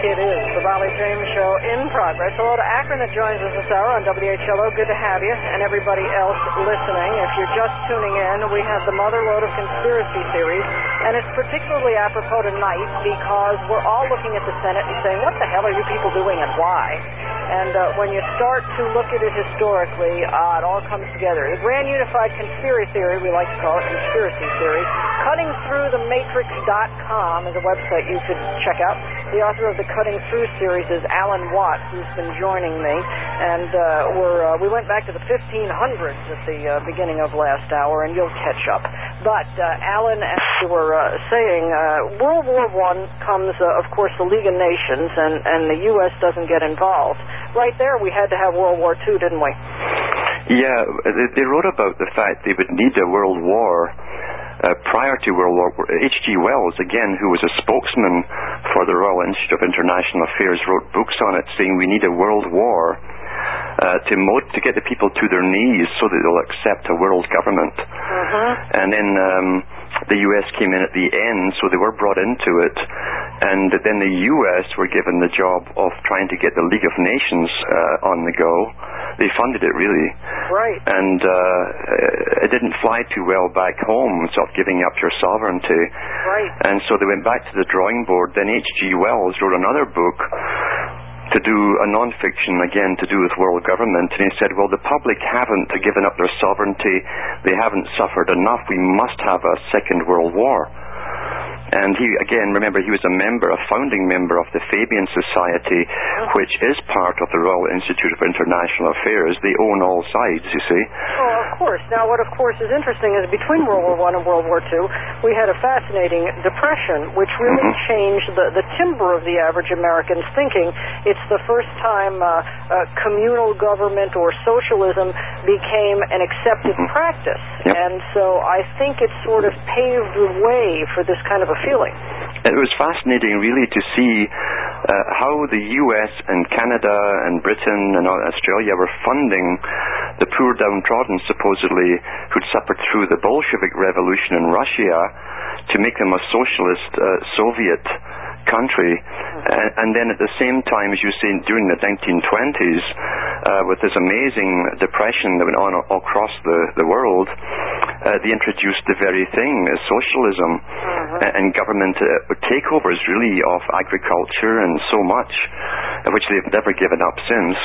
It is the Rollye James Show in progress. Hello to Akron that joins us this hour on WHLO. Good to have you and everybody else listening. If you're just tuning in, we have the mother lode of conspiracy theories, and it's particularly apropos tonight because we're all looking at the Senate and saying, what the hell are you people doing and why? And uh, when you start to look at it historically, uh, it all comes together. The Grand Unified Conspiracy Theory, we like to call it conspiracy theory, cuttingthroughthematrix.com is a website you could check out. The author of the Cutting Through series is Alan Watts, who's been joining me, and uh, we're uh, we went back to the 1500s at the uh, beginning of last hour, and you'll catch up. But uh, Alan, as you were uh, saying, uh, World War One comes, of course, the League of Nations, and and the U.S. doesn't get involved. Right there, we had to have World War Two, didn't we? Yeah, they wrote about the fact they would need a world war uh, prior to World War H.G. Wells, again, who was a spokesman for the Royal Institute of International Affairs, wrote books on it saying we need a world war uh, to mo- to get the people to their knees so that they'll accept a world government. Uh-huh. And then um, the U.S. came in at the end, so they were brought into it. And then the U.S. were given the job of trying to get the League of Nations uh, on the go. They funded it really, Right. and uh, it didn't fly too well back home, sort of giving up your sovereignty. Right. And so they went back to the drawing board. Then H.G. Wells wrote another book to do a non-fiction again to do with world government, and he said, "Well, the public haven't given up their sovereignty; they haven't suffered enough. We must have a second world war." And he, again, remember, he was a member, a founding member of the Fabian Society, which is part of the Royal Institute of International Affairs. They own all sides, you see. Oh, of course. Now, what of course is interesting is between World War One and World War Two, we had a fascinating depression, which really Mhm. changed the, the timbre of the average American's thinking. It's the first time uh, uh, communal government or socialism became an accepted Mhm. practice, Yep. and so I think it sort of paved the way for this kind of a feeling. It was fascinating, really, to see uh, how the U.S. and Canada and Britain and Australia were funding the poor downtrodden, supposedly, who'd suffered through the Bolshevik Revolution in Russia, to make them a socialist uh, Soviet country. And, and then at the same time, as you say, during the 1920s, uh, with this amazing depression that went on a- across the, the world, uh, they introduced the very thing, uh, socialism a- and government uh, takeovers, really, of agriculture and so much, which they've never given up since.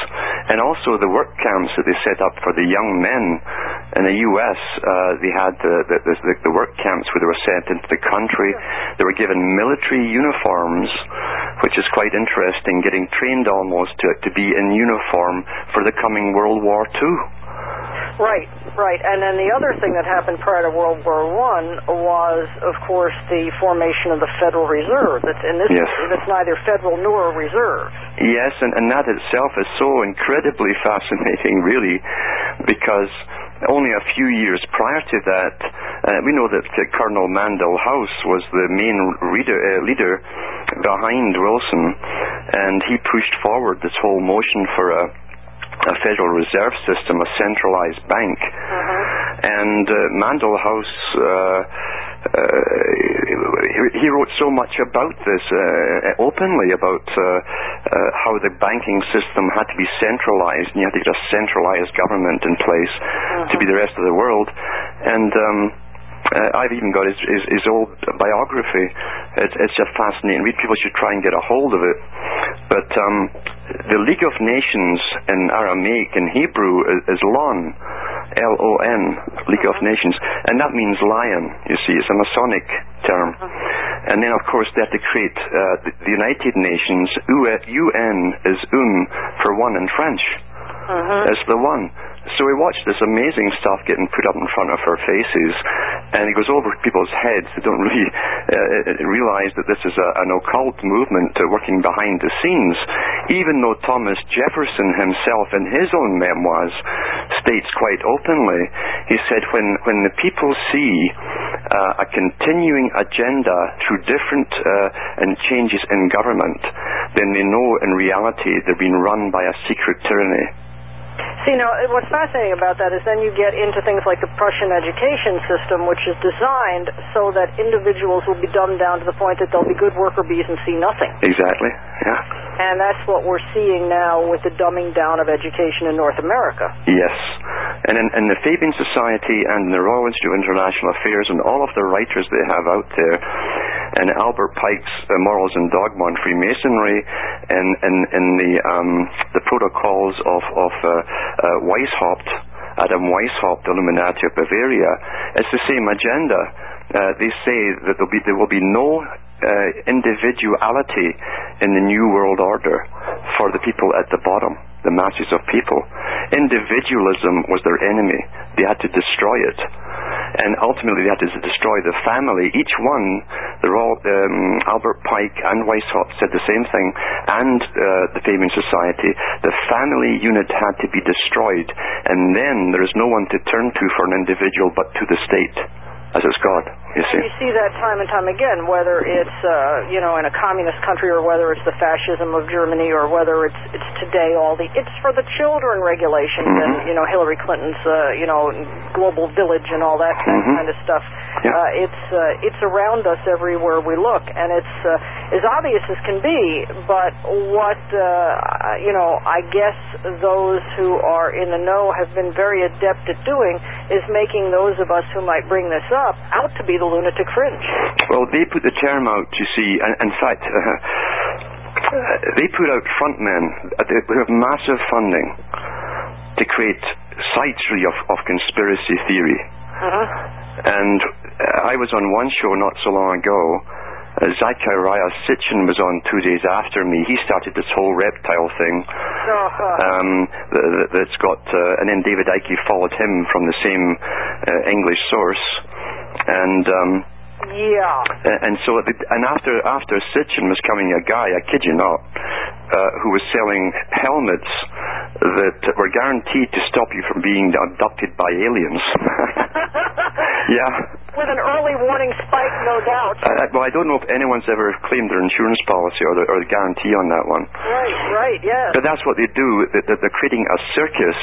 And also the work camps that they set up for the young men in the U.S. Uh, they had the, the, the, the work camps where they were sent into the country. They were given military uniforms, which is quite interesting, getting trained almost to, to be in uniform for the coming World War II. Right, right. And then the other thing that happened prior to World War One was, of course, the formation of the Federal Reserve. That's in this Yes. that's neither federal nor a reserve. Yes, and, and that itself is so incredibly fascinating, really, because only a few years prior to that, uh, we know that uh, Colonel Mandell House was the main reader, uh, leader behind Wilson, and he pushed forward this whole motion for a, a Federal Reserve System, a centralized bank. And uh, Mandell House, uh, uh, he, wrote so much about this uh, openly about uh, uh, how the banking system had to be centralized, and you had to get a centralized government in place to be the rest of the world. And um, uh, I've even got his, his, his old biography. It's, it's just fascinating. Read people should try and get a hold of it. But um, the League of Nations in Aramaic and Hebrew is, is Lon, L-O-N, League of uh-huh. Nations, and that means lion. You see, it's a Masonic term. Uh-huh. And then, of course, they have to create uh, the, the United Nations. UN is un for one in French. Uh-huh. As the one. So we watch this amazing stuff getting put up in front of our faces, and it goes over people's heads. They don't really uh, realize that this is a, an occult movement uh, working behind the scenes. Even though Thomas Jefferson himself, in his own memoirs, states quite openly, he said, when, when the people see uh, a continuing agenda through different uh, and changes in government, then they know in reality they're being run by a secret tyranny. See, now, what's fascinating about that is then you get into things like the Prussian education system, which is designed so that individuals will be dumbed down to the point that they'll be good worker bees and see nothing. Exactly, yeah. And that's what we're seeing now with the dumbing down of education in North America. Yes. And in, in the Fabian Society and the Royal Institute of International Affairs and all of the writers they have out there, and Albert Pike's uh, Morals and Dogma on Freemasonry, and, and the, um, the protocols of, of uh, uh, Weishaupt, Adam Weishaupt, Illuminati of Bavaria, it's the same agenda. Uh, they say that be, there will be no uh, individuality in the New World Order for the people at the bottom, the masses of people. Individualism was their enemy. They had to destroy it and ultimately they had to destroy the family. Each one, the Royal, um, Albert Pike and Weishaupt said the same thing, and uh, the Fabian Society. The family unit had to be destroyed, and then there is no one to turn to for an individual but to the state as it's God. You see. You see that time and time again, whether it's uh, you know in a communist country or whether it's the fascism of Germany or whether it's it's today all the it's for the children regulations mm-hmm. and you know Hillary Clinton's uh, you know global village and all that mm-hmm. kind of stuff. Yeah. Uh, it's uh, it's around us everywhere we look, and it's uh, as obvious as can be. But what uh, you know, I guess those who are in the know have been very adept at doing is making those of us who might bring this up out to be the lunatic fringe. Well, they put the term out. You see, and in fact. they put out frontmen who have massive funding to create sites really of, of conspiracy theory. Uh-huh. And uh, I was on one show not so long ago. Uh, Zecharia Sitchin was on two days after me. He started this whole reptile thing. Uh-huh. Um, that's got, uh, and then David Icke followed him from the same uh, English source. And um, yeah. And so, and after after Sitchin was coming a guy, I kid you not, uh, who was selling helmets that were guaranteed to stop you from being abducted by aliens. yeah. With an early warning spike, no doubt. Uh, well, I don't know if anyone's ever claimed their insurance policy or the, or the guarantee on that one. Right, right, yes. But that's what they do. That they're creating a circus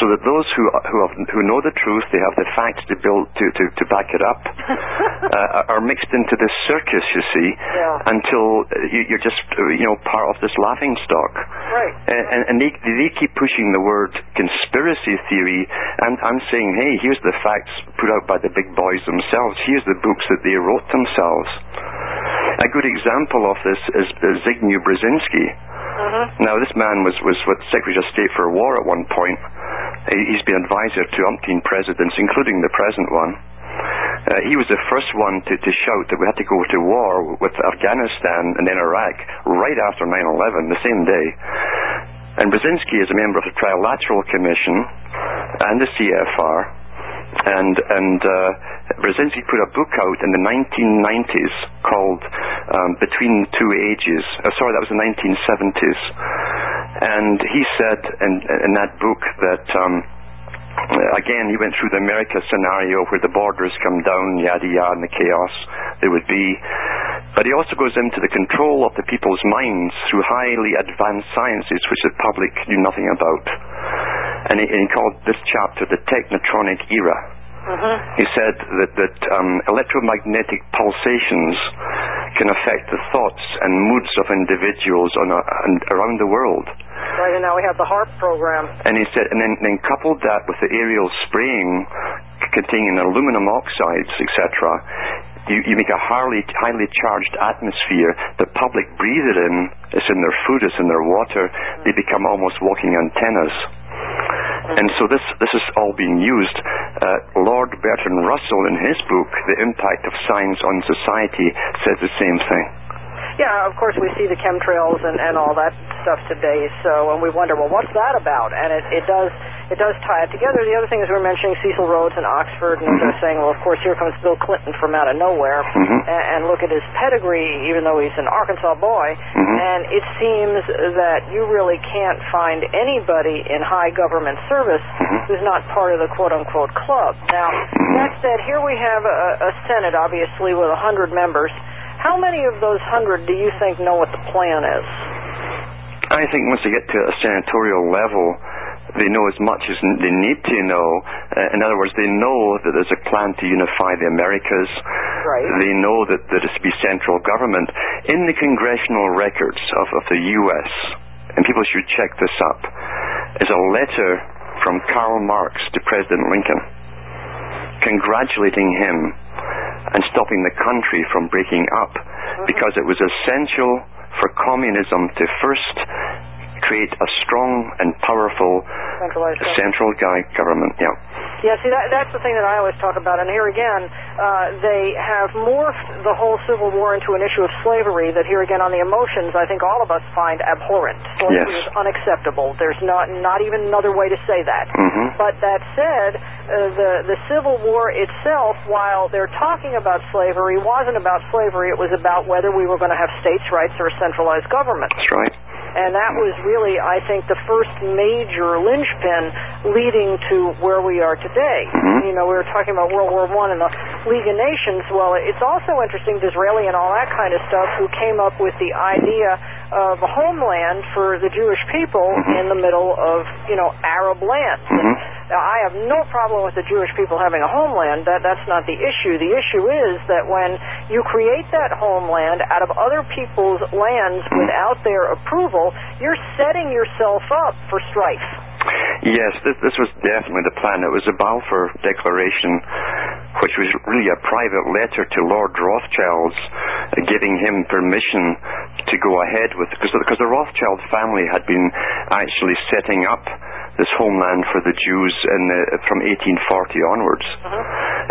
so that those who who, have, who know the truth, they have the facts to build to, to, to back it up, uh, are mixed into this circus. You see, yeah. until you, you're just you know part of this laughing stock. Right. And, and they they keep pushing the word conspiracy theory, and I'm saying, hey, here's the facts put out by the big boys themselves. Here's the books that they wrote themselves. A good example of this is, Zygmunt Brzezinski. Uh-huh. Now, this man was, was Secretary of State for War at one point. He's been advisor to umpteen presidents, including the present one. Uh, he was the first one to, to shout that we had to go to war with Afghanistan and then Iraq right after 9-11, the same day. And Brzezinski is a member of the Trilateral Commission and the CFR and and uh, Brzezinski put a book out in the 1990s called um, Between Two Ages. Uh, sorry, that was the 1970s. And he said in, in that book that. Um, again, he went through the America scenario where the borders come down, yada yada, and the chaos there would be. But he also goes into the control of the people's minds through highly advanced sciences which the public knew nothing about. And he, and he called this chapter the Technotronic Era. Uh-huh. He said that, that um, electromagnetic pulsations can affect the thoughts and moods of individuals on a, and around the world. Right, and now we have the HAARP program. And he said, and then, then coupled that with the aerial spraying containing aluminum oxides, etc., you, you make a highly, highly charged atmosphere. The public breathe it in. It's in their food. It's in their water. They become almost walking antennas. And so this this is all being used. Uh, Lord Bertrand Russell, in his book, The Impact of Science on Society, says the same thing. Yeah, of course we see the chemtrails and, and all that stuff today. So, and we wonder, well, what's that about? And it, it does it does tie it together. The other thing is we are mentioning Cecil Rhodes in Oxford, and mm-hmm. they're saying, well, of course, here comes Bill Clinton from out of nowhere, mm-hmm. and, and look at his pedigree, even though he's an Arkansas boy. Mm-hmm. And it seems that you really can't find anybody in high government service mm-hmm. who's not part of the quote unquote club. Now, Mm-hmm. that said, here we have a, a Senate, obviously, with a hundred members. How many of those hundred do you think know what the plan is? I think once they get to a senatorial level, they know as much as they need to know. Uh, in other words, they know that there's a plan to unify the Americas. Right. They know that there is to be central government. In the congressional records of, of the U.S., and people should check this up, is a letter from Karl Marx to President Lincoln congratulating him and stopping the country from breaking up because it was essential for communism to first create a strong and powerful Centralized government. central guy government. Yeah. Yeah, see, that, that's the thing that I always talk about. And here again, uh, they have morphed the whole Civil War into an issue of slavery that here again on the emotions, I think all of us find abhorrent. Slavery Yes. is unacceptable. There's not, not even another way to say that. Mm-hmm. But that said, uh, the the Civil War itself, while they're talking about slavery, wasn't about slavery. It was about whether we were going to have states' rights or a centralized government. That's right. And that was really, I think, the first major linchpin leading to where we are today. Mhm. You know, we were talking about World War One and the League of Nations. Well, it's also interesting, Disraeli and all that kind of stuff, who came up with the idea of a homeland for the Jewish people Mhm. in the middle of, you know, Arab lands. Mhm. Now, I have no problem with the Jewish people having a homeland. That that's not the issue. The issue is that when you create that homeland out of other people's lands without their approval, you're setting yourself up for strife. Yes, this, this was definitely the plan. It was a Balfour Declaration, which was really a private letter to Lord Rothschild's, uh, giving him permission to go ahead with because because the Rothschild family had been actually setting up this homeland for the Jews in the, from 1840 onwards.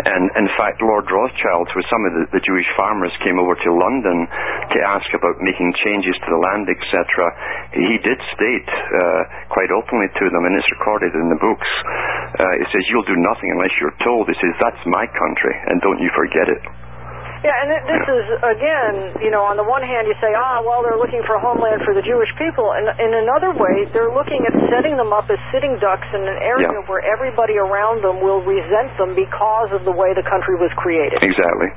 And in fact, Lord Rothschild, with some of the, the Jewish farmers, came over to London to ask about making changes to the land, etc. He did state uh, quite openly to them, and it's recorded in the books. Uh, he says, "You'll do nothing unless you're told." He says, "That's my country, and don't you forget it." Yeah, and this is again, you know, on the one hand you say, ah, well, they're looking for a homeland for the Jewish people, and in another way, they're looking at setting them up as sitting ducks in an area Yeah. where everybody around them will resent them because of the way the country was created. Exactly.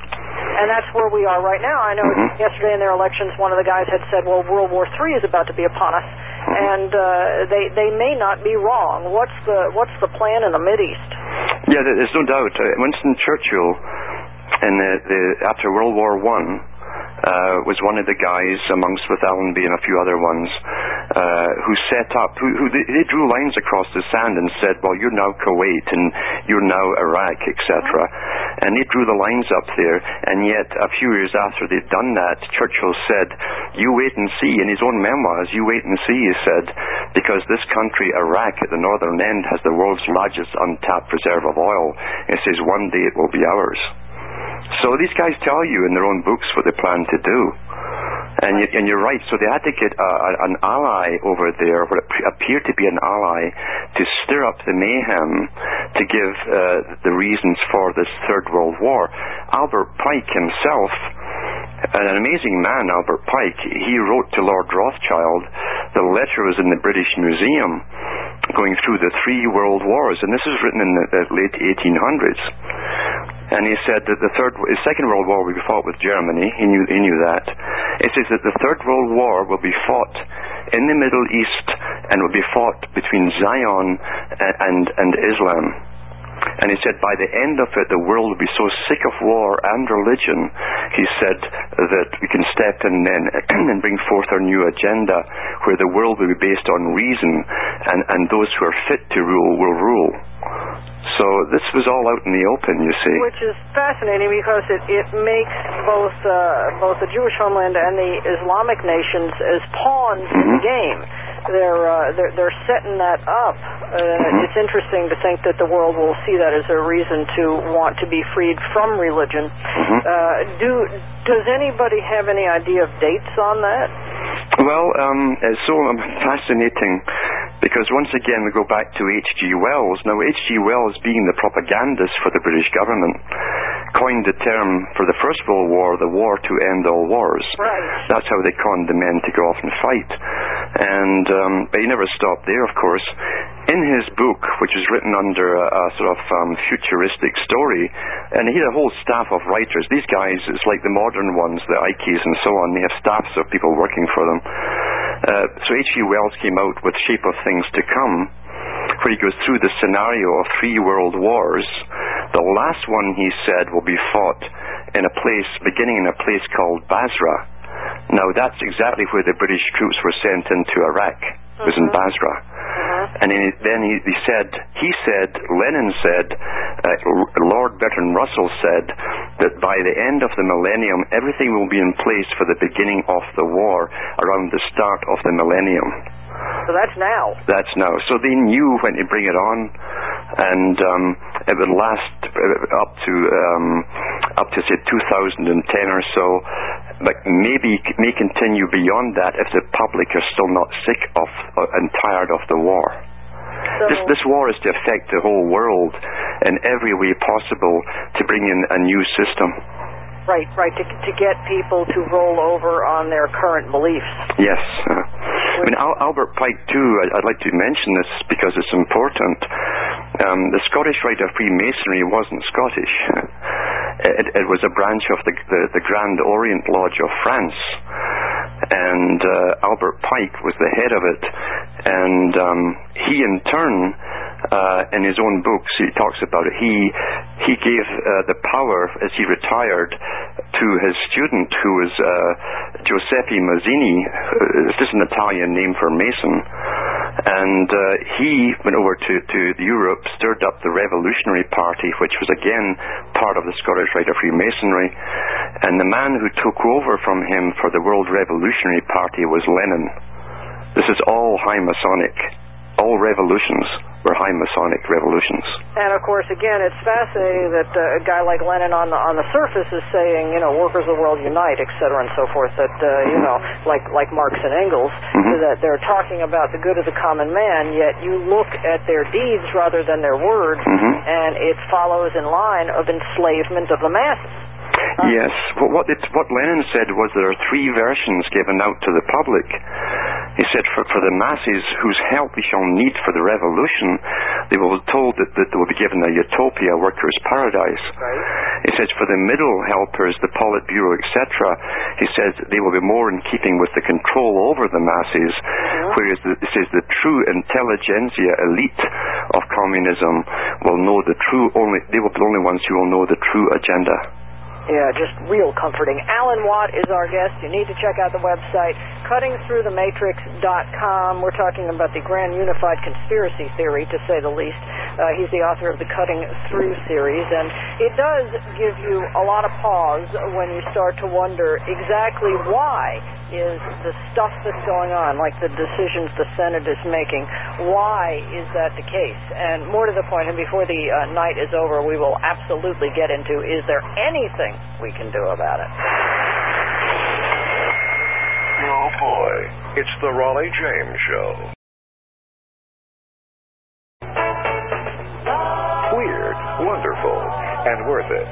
And that's where we are right now. I know Mhm. yesterday in their elections, one of the guys had said, "Well, World War III is about to be upon us," and uh, they they may not be wrong. What's the what's the plan in the Mid East? Yeah, there- there's no doubt. Uh, Winston Churchill, in the, the after World War One, uh, was one of the guys, amongst with Allenby and a few other ones, uh, who set up, who, who they, they drew lines across the sand and said, "Well, you're now Kuwait and you're now Iraq, etc." And they drew the lines up there. And yet, a few years after they'd done that, Churchill said, "You wait and see." In his own memoirs, "You wait and see," he said, because this country, Iraq, at the northern end, has the world's largest untapped reserve of oil. He says, "One day it will be ours." So these guys tell you in their own books what they plan to do. And, you, and you're right. So they had to get a, a, an ally over there, what ap- appeared to be an ally, to stir up the mayhem, to give uh, the reasons for this Third World War. Albert Pike himself, an amazing man, Albert Pike, he wrote to Lord Rothschild. The letter was in the British Museum, going through the three world wars, and this was written in the, the late 1800s. And he said that the third, second world war will be fought with Germany. He knew, he knew that. It says that the third world war will be fought in the Middle East and will be fought between Zion and, and, and Islam. And he said, by the end of it, the world will be so sick of war and religion, he said, that we can step in then and bring forth our new agenda, where the world will be based on reason, and, and those who are fit to rule will rule. So this was all out in the open, you see. Which is fascinating because it, it makes both uh, both the Jewish homeland and the Islamic nations as pawns in the Mhm. game. They're, uh, they're they're setting that up. Uh, Mhm. It's interesting to think that the world will see that as a reason to want to be freed from religion. Mhm. Uh, do does anybody have any idea of dates on that? Well, um, it's so fascinating because once again we go back to H.G. Wells. Now, H.G. Wells, being the propagandist for the British government, coined the term for the First World War, the war to end all wars. Right. That's how they conned the men to go off and fight. And um, but he never stopped there, of course. In his book, which is written under a, a sort of um, futuristic story, and he had a whole staff of writers. These guys, it's like the modern ones, the Ickes and so on. They have staffs of people working for them. Uh, so H.G. Wells came out with Shape of Things to Come, where he goes through the scenario of three world wars. The last one, he said, will be fought in a place, beginning in a place called Basra. Now, that's exactly where the British troops were sent into Iraq. It was in Uh-huh. Basra. Uh-huh. And he, then he, he said, he said, Lenin said, uh, Lord Bertrand Russell said that by the end of the millennium, everything will be in place for the beginning of the war around the start of the millennium. So that's now. That's now. So they knew when to bring it on, and um, it would last uh, up to um, up to say 2010 or so, but maybe may continue beyond that if the public are still not sick of uh, and tired of the war. So, This, this war is to affect the whole world in every way possible to bring in a new system. right, right, to, to get people to roll over on their current beliefs. Yes. Uh, I mean, Al- Albert Pike, too, I- I'd like to mention this because it's important. Um, the Scottish Rite of Freemasonry wasn't Scottish. It, it was a branch of the, the, the Grand Orient Lodge of France. And uh, Albert Pike was the head of it. And um, he, in turn, uh, in his own books, he talks about it. He he gave uh, the power as he retired to his student, who was uh, Giuseppe Mazzini. It's just an Italian name for Mason. And uh, he went over to, to Europe, stirred up the Revolutionary Party, which was again part of the Scottish Rite of Freemasonry. And the man who took over from him for the World Revolutionary Party was Lenin. This is all high Masonic. All revolutions were high Masonic revolutions. And of course, again, it's fascinating that uh, a guy like Lenin on the on the surface is saying, you know, workers of the world unite, et cetera, and so forth. That uh, you know, like like Marx and Engels, Mhm. that they're talking about the good of the common man. Yet you look at their deeds rather than their words, Mhm. and it follows in line of enslavement of the masses. Yes, what what, it, what Lenin said was there are three versions given out to the public. He said for, for the masses whose help we shall need for the revolution, they will be told that, that they will be given a utopia, workers' paradise. Right. He says for the middle helpers, the Politburo, etc., he says they will be more in keeping with the control over the masses, whereas the, he says the true intelligentsia elite of communism will know the true only, they will be the only ones who will know the true agenda. Yeah, just real comforting. Alan Watt is our guest. You need to check out the website, cuttingthroughthematrix.com. We're talking about the Grand Unified Conspiracy Theory, to say the least. Uh, he's the author of the Cutting Through series, and it does give you a lot of pause when you start to wonder exactly why is the stuff that's going on, like the decisions the Senate is making, why is that the case? And more to the point, and before the uh, night is over, we will absolutely get into is there anything we can do about it? Oh boy, it's the Rollye James Show. Weird, wonderful, and worth it.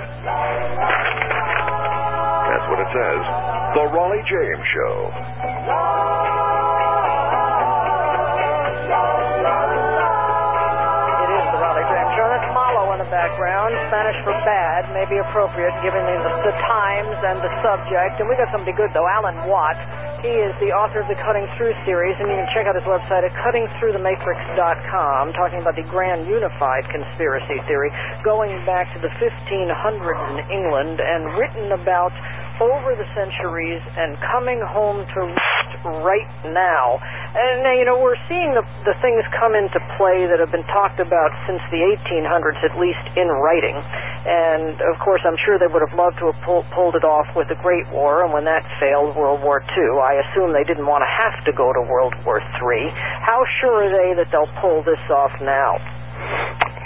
That's what it says. The Rollye James Show. It is the Rollye James Show. That's Malo in the background. Spanish for bad may be appropriate given the, the times and the subject. And we got somebody good, though. Alan Watt. He is the author of the Cutting Through series, and you can check out his website at cuttingthroughthematrix.com, talking about the Grand Unified Conspiracy Theory, going back to the 1500s in England, and written about over the centuries and coming home to roost right now. And you know, we're seeing the, the things come into play that have been talked about since the 1800s, at least in writing. And of course, I'm sure they would have loved to have pull, pulled it off with the Great War, and when that failed, World War II. I assume they didn't want to have to go to World War III. How sure are they that they'll pull this off now?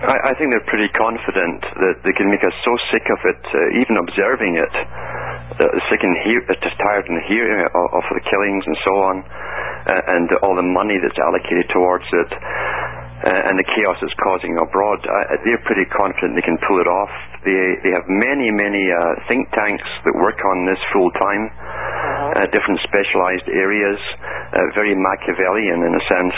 I, I think they're pretty confident that they can make us so sick of it, uh, even observing it, sick and hear, just tired and hearing of, of the killings and so on, uh, and all the money that's allocated towards it, uh, and the chaos it's causing abroad. They're pretty confident they can pull it off. They they have many many uh, think tanks that work on this full time, uh, different specialized areas, uh, very Machiavellian in a sense,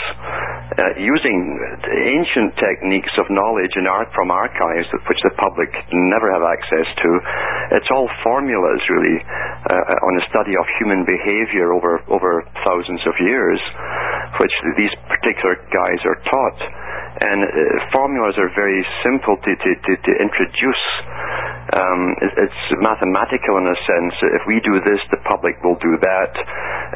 uh, using ancient techniques of knowledge and art from archives which the public never have access to. It's all formulas really uh, on a study of human behavior over over thousands of years, which these particular guys are taught. and uh, formulas are very simple to, to, to, to introduce. Um, it, it's mathematical in a sense. If we do this, the public will do that,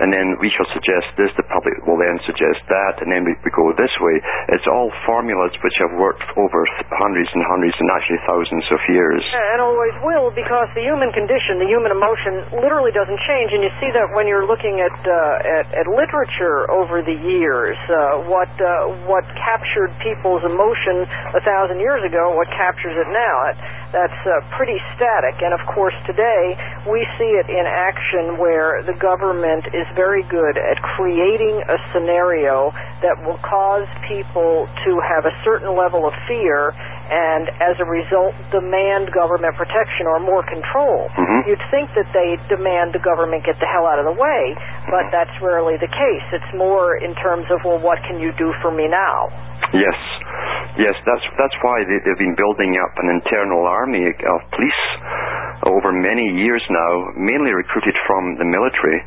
and then we shall suggest this, the public will then suggest that, and then we, we go this way. It's all formulas which have worked over hundreds and hundreds and actually thousands of years. And always will, because the human condition, the human emotion, literally doesn't change. And you see that when you're looking at uh, at, at literature over the years, uh, what uh, what captured people's emotion a thousand years ago, what captures it now. It, that's uh, pretty static. And of course, today we see it in action where the government is very good at creating a scenario that will cause people to have a certain level of fear and as a result demand government protection or more control. Mhm. You'd think that they demand the government get the hell out of the way, but Mhm. that's rarely the case. It's more in terms of, well, what can you do for me now? Yes, yes, that's that's why they, they've been building up an internal army of police over many years now, mainly recruited from the military.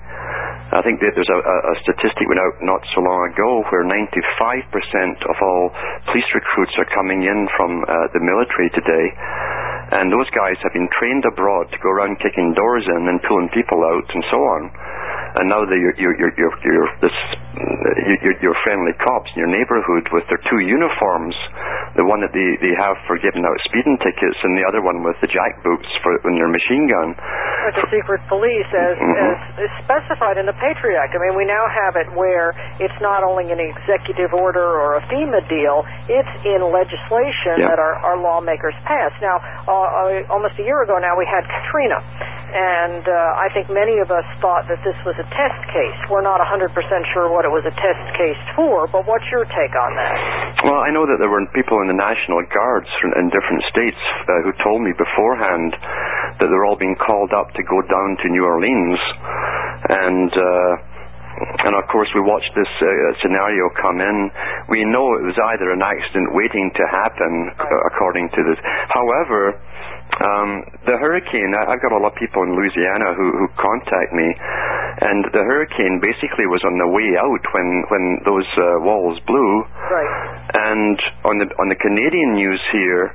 I think that there's a, a, a statistic went out not so long ago where 95% of all police recruits are coming in from uh, the military today, and those guys have been trained abroad to go around kicking doors in and pulling people out and so on. And now they're your your your your your, this, your, your friendly cops in your neighbourhood with their two uniforms, the one that they, they have for giving out speeding tickets, and the other one with the jack boots for when their machine gun. Or the secret police, as, Mhm. as is specified in the Patriot Act. I mean, we now have it where it's not only an executive order or a FEMA deal; it's in legislation Yeah. that our, our lawmakers pass. Now, uh, uh, almost a year ago now, we had Katrina, and uh, I think many of us thought that this was a test case. We're not 100% sure what it was a test case for, but what's your take on that? Well, I know that there were people in the National Guards in different states uh, who told me beforehand that they're all being called up to go down to New Orleans, and uh, and of course we watched this uh, scenario come in. We know it was either an accident waiting to happen, uh, according to this. However. Um, the hurricane, I, I've got a lot of people in Louisiana who, who contact me, and the hurricane basically was on the way out when, when those uh, walls blew. Right. And on the on the Canadian news here,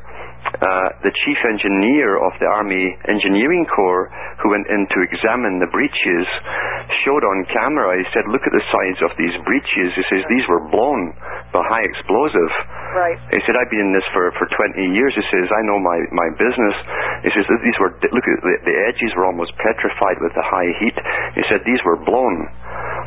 uh, the chief engineer of the Army Engineering Corps, who went in to examine the breaches, showed on camera. He said, "Look at the size of these breaches." He says these were blown by high explosive. Right. He said, "I've been in this for for 20 years." He says, "I know my my business." He says, "These were look at the, the edges were almost petrified with the high heat." He said, "These were blown."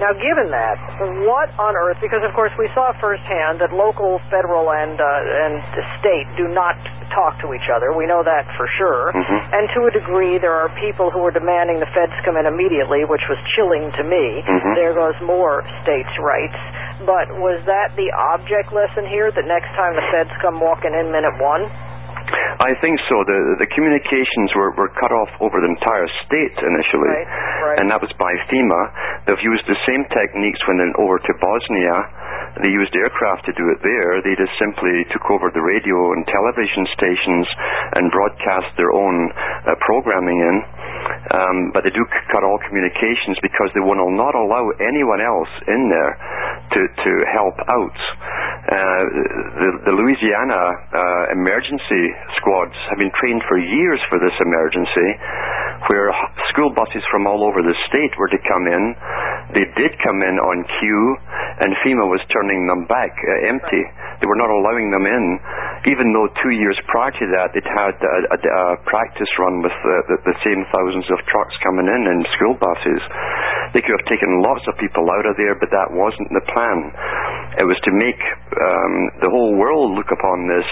Now, given that, what on earth? Because of course we saw firsthand that local, federal, and uh, and state do not talk to each other. We know that for sure. Mhm. And to a degree, there are people who are demanding the feds come in immediately, which was chilling to me. Mhm. There goes more states' rights. But was that the object lesson here? That next time the feds come walking in minute one? I think so. The the communications were, were cut off over the entire state initially, Right, right. and that was by FEMA. They've used the same techniques when they're over to Bosnia. They used aircraft to do it there. They just simply took over the radio and television stations and broadcast their own uh, programming in. Um, but they do c- cut all communications because they will not allow anyone else in there to to help out. Uh, the, the Louisiana uh, emergency squads have been trained for years for this emergency, where school buses from all over the state were to come in. They did come in on cue, and FEMA was turning them back uh, empty. They were not allowing them in, even though two years prior to that they'd had a, a, a practice run with the, the, the same thousands of trucks coming in and school buses. They could have taken lots of people out of there, but that wasn't the plan. It was to make um, the whole world look upon this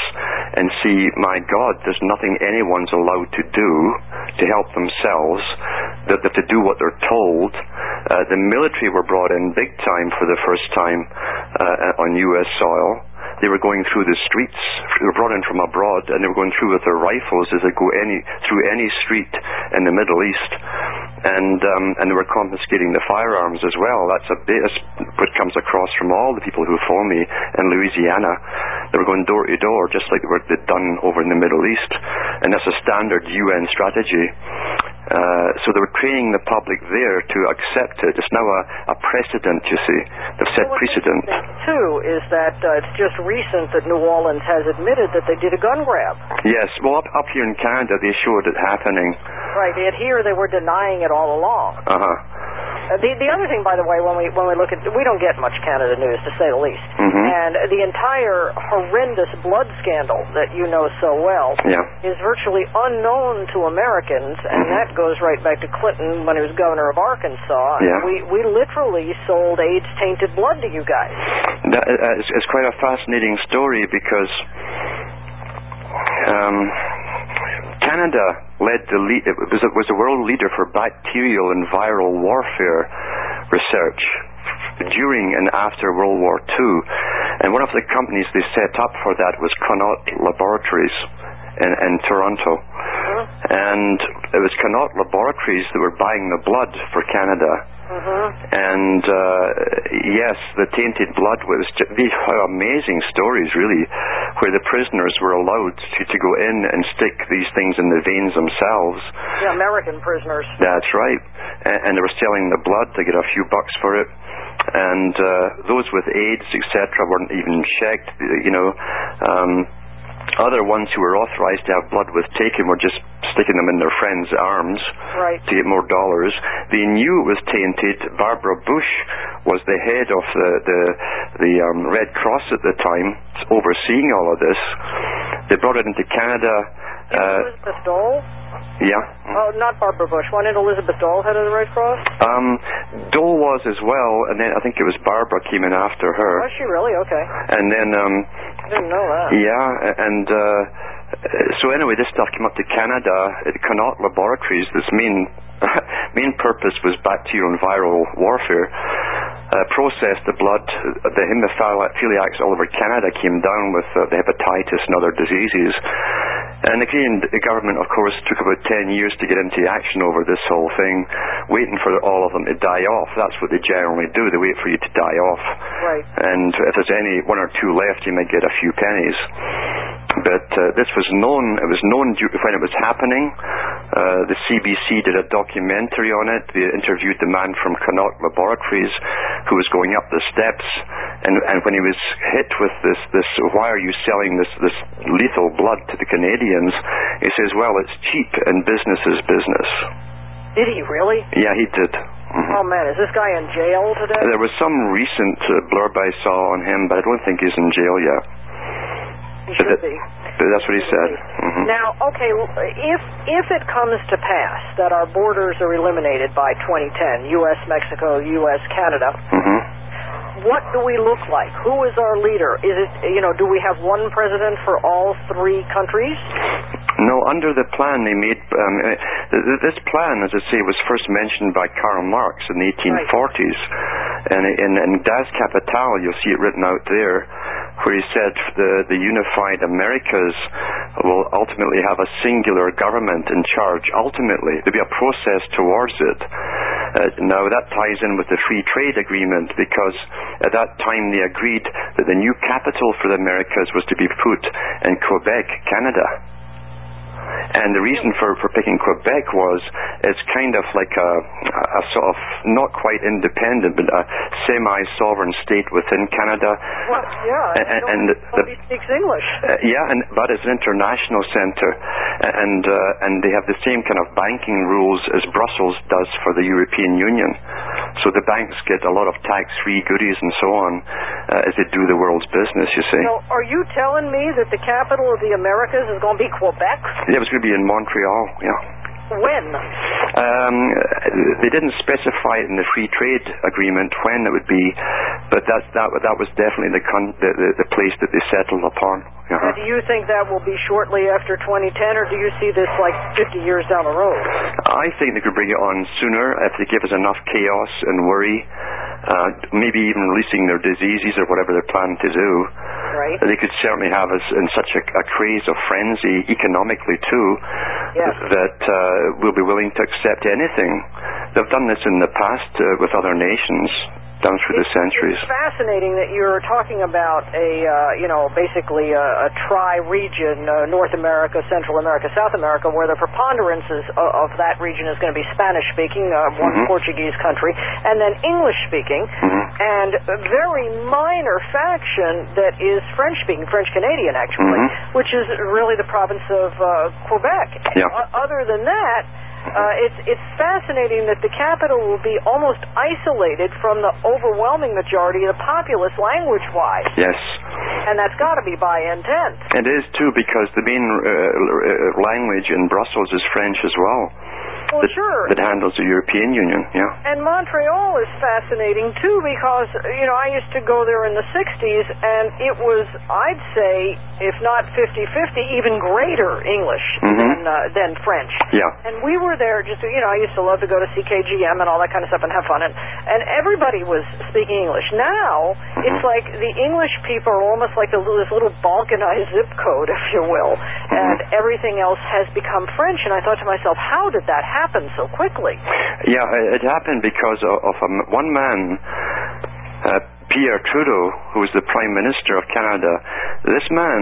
and see, my God, there's nothing anyone's allowed to do to help themselves. That they have to do what they're told. Uh, the military were brought in big time for the first time uh, on U.S. soil. They were going through the streets. They were brought in from abroad, and they were going through with their rifles as they go any through any street in the Middle East, and um, and they were confiscating the firearms as well. That's a bit what comes across from all the people who phone me in Louisiana. They were going door to door, just like they were done over in the Middle East, and that's a standard UN strategy. Uh, so they were training the public there to accept it. It's now a, a precedent, you see. They've set Well, precedent. Too is that uh, it's just recent that New Orleans has admitted that they did a gun grab. Yes, well, up, up here in Canada, they showed it happening. Right. Yet here they were denying it all along. Uh huh. The the other thing, by the way, when we when we look at we don't get much Canada news to say the least, Mhm. and the entire horrendous blood scandal that you know so well Yeah. is virtually unknown to Americans, and Mhm. that goes right back to Clinton when he was governor of Arkansas. Yeah. We we literally sold AIDS tainted blood to you guys. That is, uh, it's quite a fascinating story because um, Canada led the lead. It was, it was a world leader for bacterial and viral warfare research during and after World War II. And one of the companies they set up for that was Connaught Laboratories in, in Toronto. Huh? And it was Connaught Laboratories that were buying the blood for Canada. Mhm. And uh, yes, the tainted blood was ju- these are amazing stories, really, where the prisoners were allowed to, to go in and stick these things in the veins themselves. The American prisoners. That's right. And, and they were selling the blood to get a few bucks for it. And uh, those with AIDS, etc., weren't even checked. You know, um, other ones who were authorized to have blood was taken were just sticking them in their friends' arms Right. to get more dollars. They knew it was tainted. Barbara Bush was the head of the the, the um, Red Cross at the time, overseeing all of this. They brought it into Canada. Uh, Elizabeth Dole? Yeah. Oh, not Barbara Bush. Wasn't Elizabeth Dole, head of the Red Cross? Um, Dole was as well, and then I think it was Barbara came in after her, Was she really? Okay. and then um, I didn't know that. yeah, and uh, so anyway, this stuff came up to Canada at Connaught Laboratories. This main main purpose was bacterial and viral warfare. Uh, processed the blood, the hemophiliacs all over Canada came down with uh, the hepatitis and other diseases. And the Canadian government, of course, took about 10 years to get into action over this whole thing, waiting for all of them to die off. That's what they generally do. They wait for you to die off. Right. And if there's any one or two left, you might get a few pennies. But uh, this was known. It was known when it was happening. Uh, the CBC did a documentary on it. They interviewed the man from Connaught Laboratories who was going up the steps, and, and when he was hit with this, this, why are you selling this, this lethal blood to the Canadians? He says, well, it's cheap and business is business. Did he really? Yeah, he did. Mhm. Oh man, is this guy in jail today? There was some recent uh, blurb I saw on him, but I don't think he's in jail yet. He But should that- be. That's what he said. Mhm. Now, okay, if if it comes to pass that our borders are eliminated by 2010, U.S., Mexico, U.S., Canada, Mhm. what do we look like? Who is our leader? Is it you know, do we have one president for all three countries? No, under the plan they made, um, th- this plan, as I say, was first mentioned by Karl Marx in the 1840s. And in, in Das Kapital, you'll see it written out there, where he said the, the unified Americas will ultimately have a singular government in charge. Ultimately, there'll be a process towards it. Uh, now, that ties in with the free trade agreement because at that time they agreed that the new capital for the Americas was to be put in Quebec, Canada. And the reason for, for picking Quebec was it's kind of like a, a sort of not quite independent, but a semi-sovereign state within Canada. Well, yeah, And- and- and the- speaks English. Uh, yeah, and but it's an international centre, and uh, and they have the same kind of banking rules as Brussels does for the European Union. So the banks get a lot of tax-free goodies and so on uh, as they do the world's business. You see. So, are you telling me that the capital of the Americas is going to be Quebec? Yeah, going to be in Montreal. Yeah. When? Um, they didn't specify it in the free trade agreement when it would be, but that that that was definitely the con- the, the, the place that they settled upon. Uh-huh. do you think that will be shortly after 2010, or do you see this like 50 years down the road? I think they could bring it on sooner if they give us enough chaos and worry, uh, maybe even releasing their diseases or whatever they're planning to do. Right? They could certainly have us in such a, a craze of frenzy economically too Yes. that uh, we'll be willing to accept anything. They've done this in the past uh, with other nations. Through the centuries. It's fascinating that you're talking about a, uh, you know, basically a, a tri-region, uh, North America, Central America, South America, where the preponderance is, uh, of that region is going to be Spanish-speaking, uh, one Mhm. Portuguese country, and then English-speaking, Mhm. and a very minor faction that is French-speaking, French-Canadian actually, Mhm. which is really the province of uh, Quebec. O- other than that, uh, it's it's fascinating that the capital will be almost isolated from the overwhelming majority of the populace language-wise, Yes. and that's got to be by intent. It is too because the main uh, uh, language in Brussels is French as well. Well, that, sure. that handles the European Union. Yeah. And Montreal is fascinating too because you know I used to go there in the 60s and it was I'd say if not 50-50 even greater English Mhm. than uh, than French. Yeah. And we were there just you know I used to love to go to CKGM and all that kind of stuff and have fun and and everybody was speaking English. Now Mhm. it's like the English people are almost like the, this little balkanized zip code if you will and everything else has become French and I thought to myself how did that happen so quickly? Yeah, it it happened because of, of a one man, uh, Pierre Trudeau, who was the Prime Minister of Canada. This man,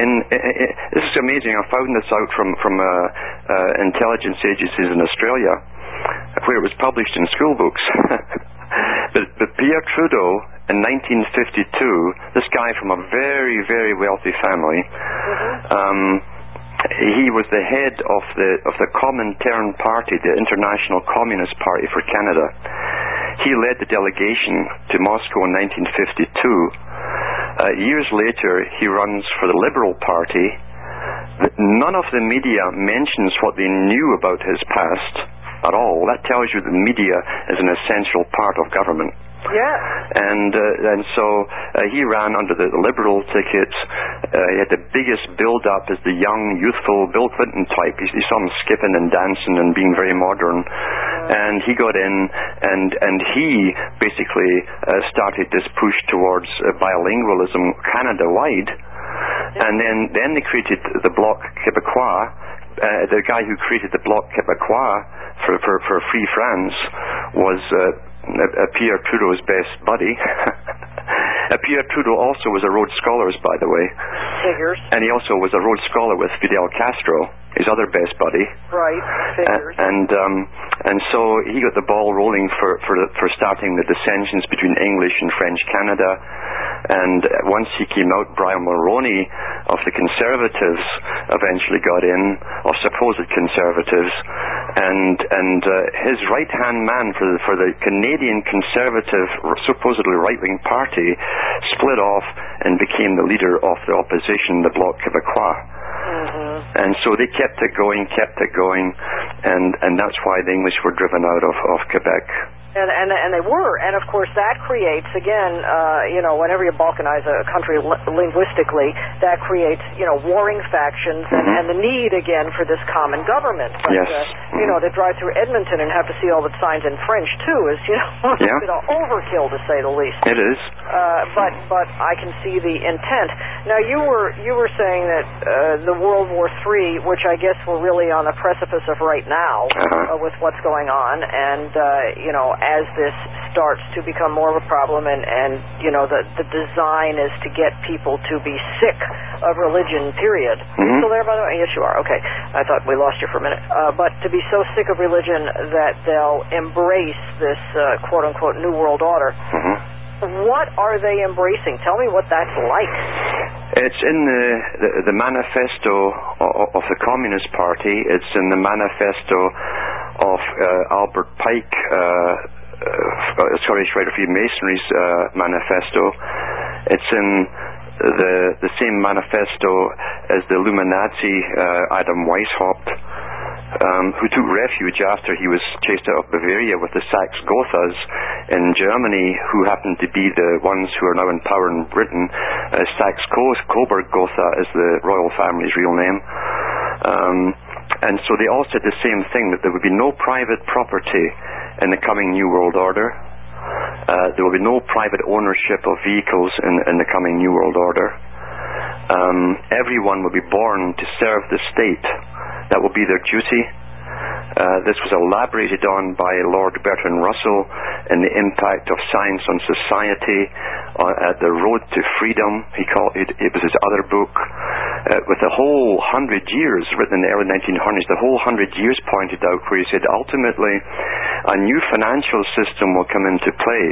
in, i i this is amazing. I found this out from from uh, uh, intelligence agencies in Australia, where it was published in school books. but, but Pierre Trudeau, in 1952, this guy from a very very wealthy family. Um, he was the head of the of the Comintern Party, the International Communist Party for Canada. He led the delegation to Moscow in 1952. Uh, years later, he runs for the Liberal Party. None of the media mentions what they knew about his past at all. That tells you the media is an essential part of government Yeah. and uh, and so uh, he ran under the liberal ticket. Uh, he had the biggest build-up as the young, youthful Bill Clinton type. You, you saw him skipping and dancing and being very modern. And he got in, and and he basically uh, started this push towards uh, bilingualism Canada-wide. And then then they created the Bloc Québécois. Uh, the guy who created the Bloc Québécois for for, for Free France was. Uh, uh, Pierre Trudeau's best buddy. uh, Pierre Trudeau also was a Rhodes Scholar, by the way, Figures. and he also was a Rhodes Scholar with Fidel Castro, his other best buddy. Right. Figures. and um, and so he got the ball rolling for for for starting the dissensions between English and French Canada. And once he came out, Brian Mulroney of the Conservatives eventually got in, or supposed Conservatives, and and uh, his right hand man for the, for the Canadian Conservative, supposedly right wing party, split off and became the leader of the opposition, the Bloc Québécois. Mhm. And so they kept it going, kept it going, and, and that's why the English were driven out of, of Quebec. And, and and they were, and of course that creates again, uh, you know, whenever you balkanize a country li- linguistically, that creates you know warring factions and, Mhm. and the need again for this common government. But, Yes. Uh, you know, to drive through Edmonton and have to see all the signs in French too is you know Yeah. a bit of overkill to say the least. It is. Uh, but but I can see the intent. Now you were you were saying that uh, the World War III, which I guess we're really on the precipice of right now Uh-huh. uh, with what's going on, and uh, you know as this starts to become more of a problem, and and you know the the design is to get people to be sick of religion. Period. Mhm. Still there, by the way? Yes, you are. Okay, I thought we lost you for a minute. Uh, but to be so sick of religion that they'll embrace this uh, quote unquote new world order. hmm What are they embracing? Tell me what that's like. It's in the, the, the manifesto of, of the Communist Party. It's in the manifesto of uh, Albert Pike, uh, uh, Scottish Rite of Freemasonry's manifesto. It's in the the same manifesto as the Illuminati Adam Weishaupt, um, who took refuge after he was chased out of Bavaria with the Saxe Gothas in Germany, who happened to be the ones who are now in power in Britain. Uh, Saxe Coburg Gotha is the royal family's real name. Um, and so they all said the same thing that there would be no private property in the coming New World Order. Uh, there will be no private ownership of vehicles in, in the coming New World Order. Um, everyone will be born to serve the state. That will be their duty. Uh, this was elaborated on by Lord Bertrand Russell in the impact of science on society, uh, at the road to freedom. He called it. It was his other book, uh, with the whole hundred years written in the early 1900s. The whole hundred years pointed out where he said ultimately a new financial system will come into play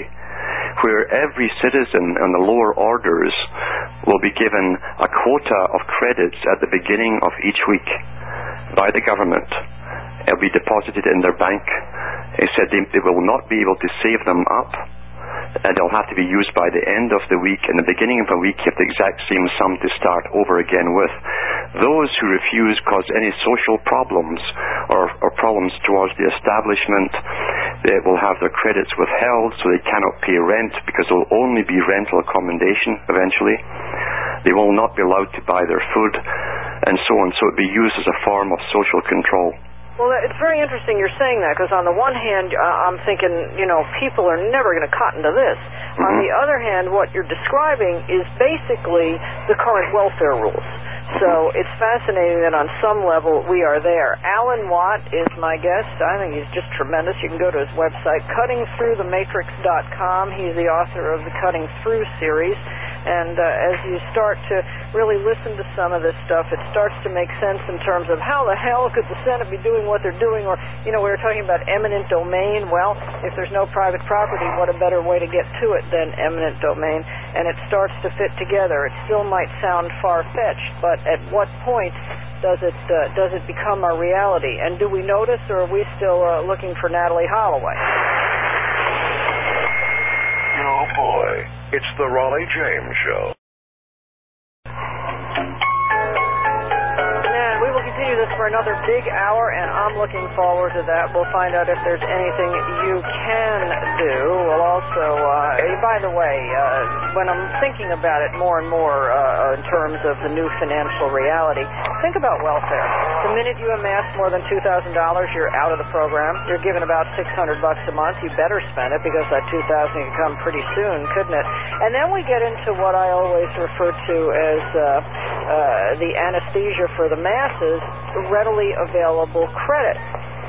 where every citizen in the lower orders will be given a quota of credits at the beginning of each week by the government. It'll be deposited in their bank. He said they, they will not be able to save them up and they'll have to be used by the end of the week. In the beginning of the week, you have the exact same sum to start over again with. Those who refuse cause any social problems or, or problems towards the establishment. They will have their credits withheld, so they cannot pay rent because there will only be rental accommodation eventually. They will not be allowed to buy their food, and so on. So it will be used as a form of social control. Well, it's very interesting you're saying that because on the one hand, uh, I'm thinking, you know, people are never going to cotton to this. Mm-hmm. On the other hand, what you're describing is basically the current welfare rules. So it's fascinating that on some level we are there. Alan Watt is my guest. I think he's just tremendous. You can go to his website, cuttingthroughthematrix.com. He's the author of the Cutting Through series. And uh, as you start to really listen to some of this stuff, it starts to make sense in terms of how the hell could the Senate be doing what they're doing? Or, you know, we were talking about eminent domain. Well, if there's no private property, what a better way to get to it than eminent domain? And it starts to fit together. It still might sound far fetched, but at what point does it uh, does it become a reality? And do we notice, or are we still uh, looking for Natalee Holloway? Oh boy, it's the Rollye James Show. And we will continue this for another big hour, and I'm looking forward to that. We'll find out if there's anything you can do. We'll also, uh, by the way, uh, when I'm thinking about it more and more uh, in terms of the new financial reality, think about welfare. The minute you amass more than $2,000, you're out of the program. You're given about 600 bucks a month. You better spend it because that 2000 can come pretty soon, couldn't it? And then we get into what I always refer to as uh, uh, the anesthesia for the masses, readily available credit.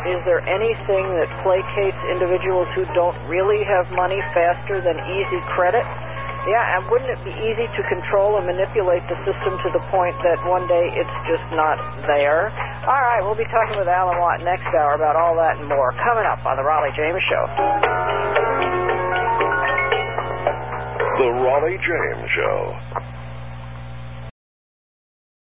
Is there anything that placates individuals who don't really have money faster than easy credit? Yeah, and wouldn't it be easy to control and manipulate the system to the point that one day it's just not there? All right, we'll be talking with Alan Watt next hour about all that and more coming up on the Rollye James Show. The Rollye James Show.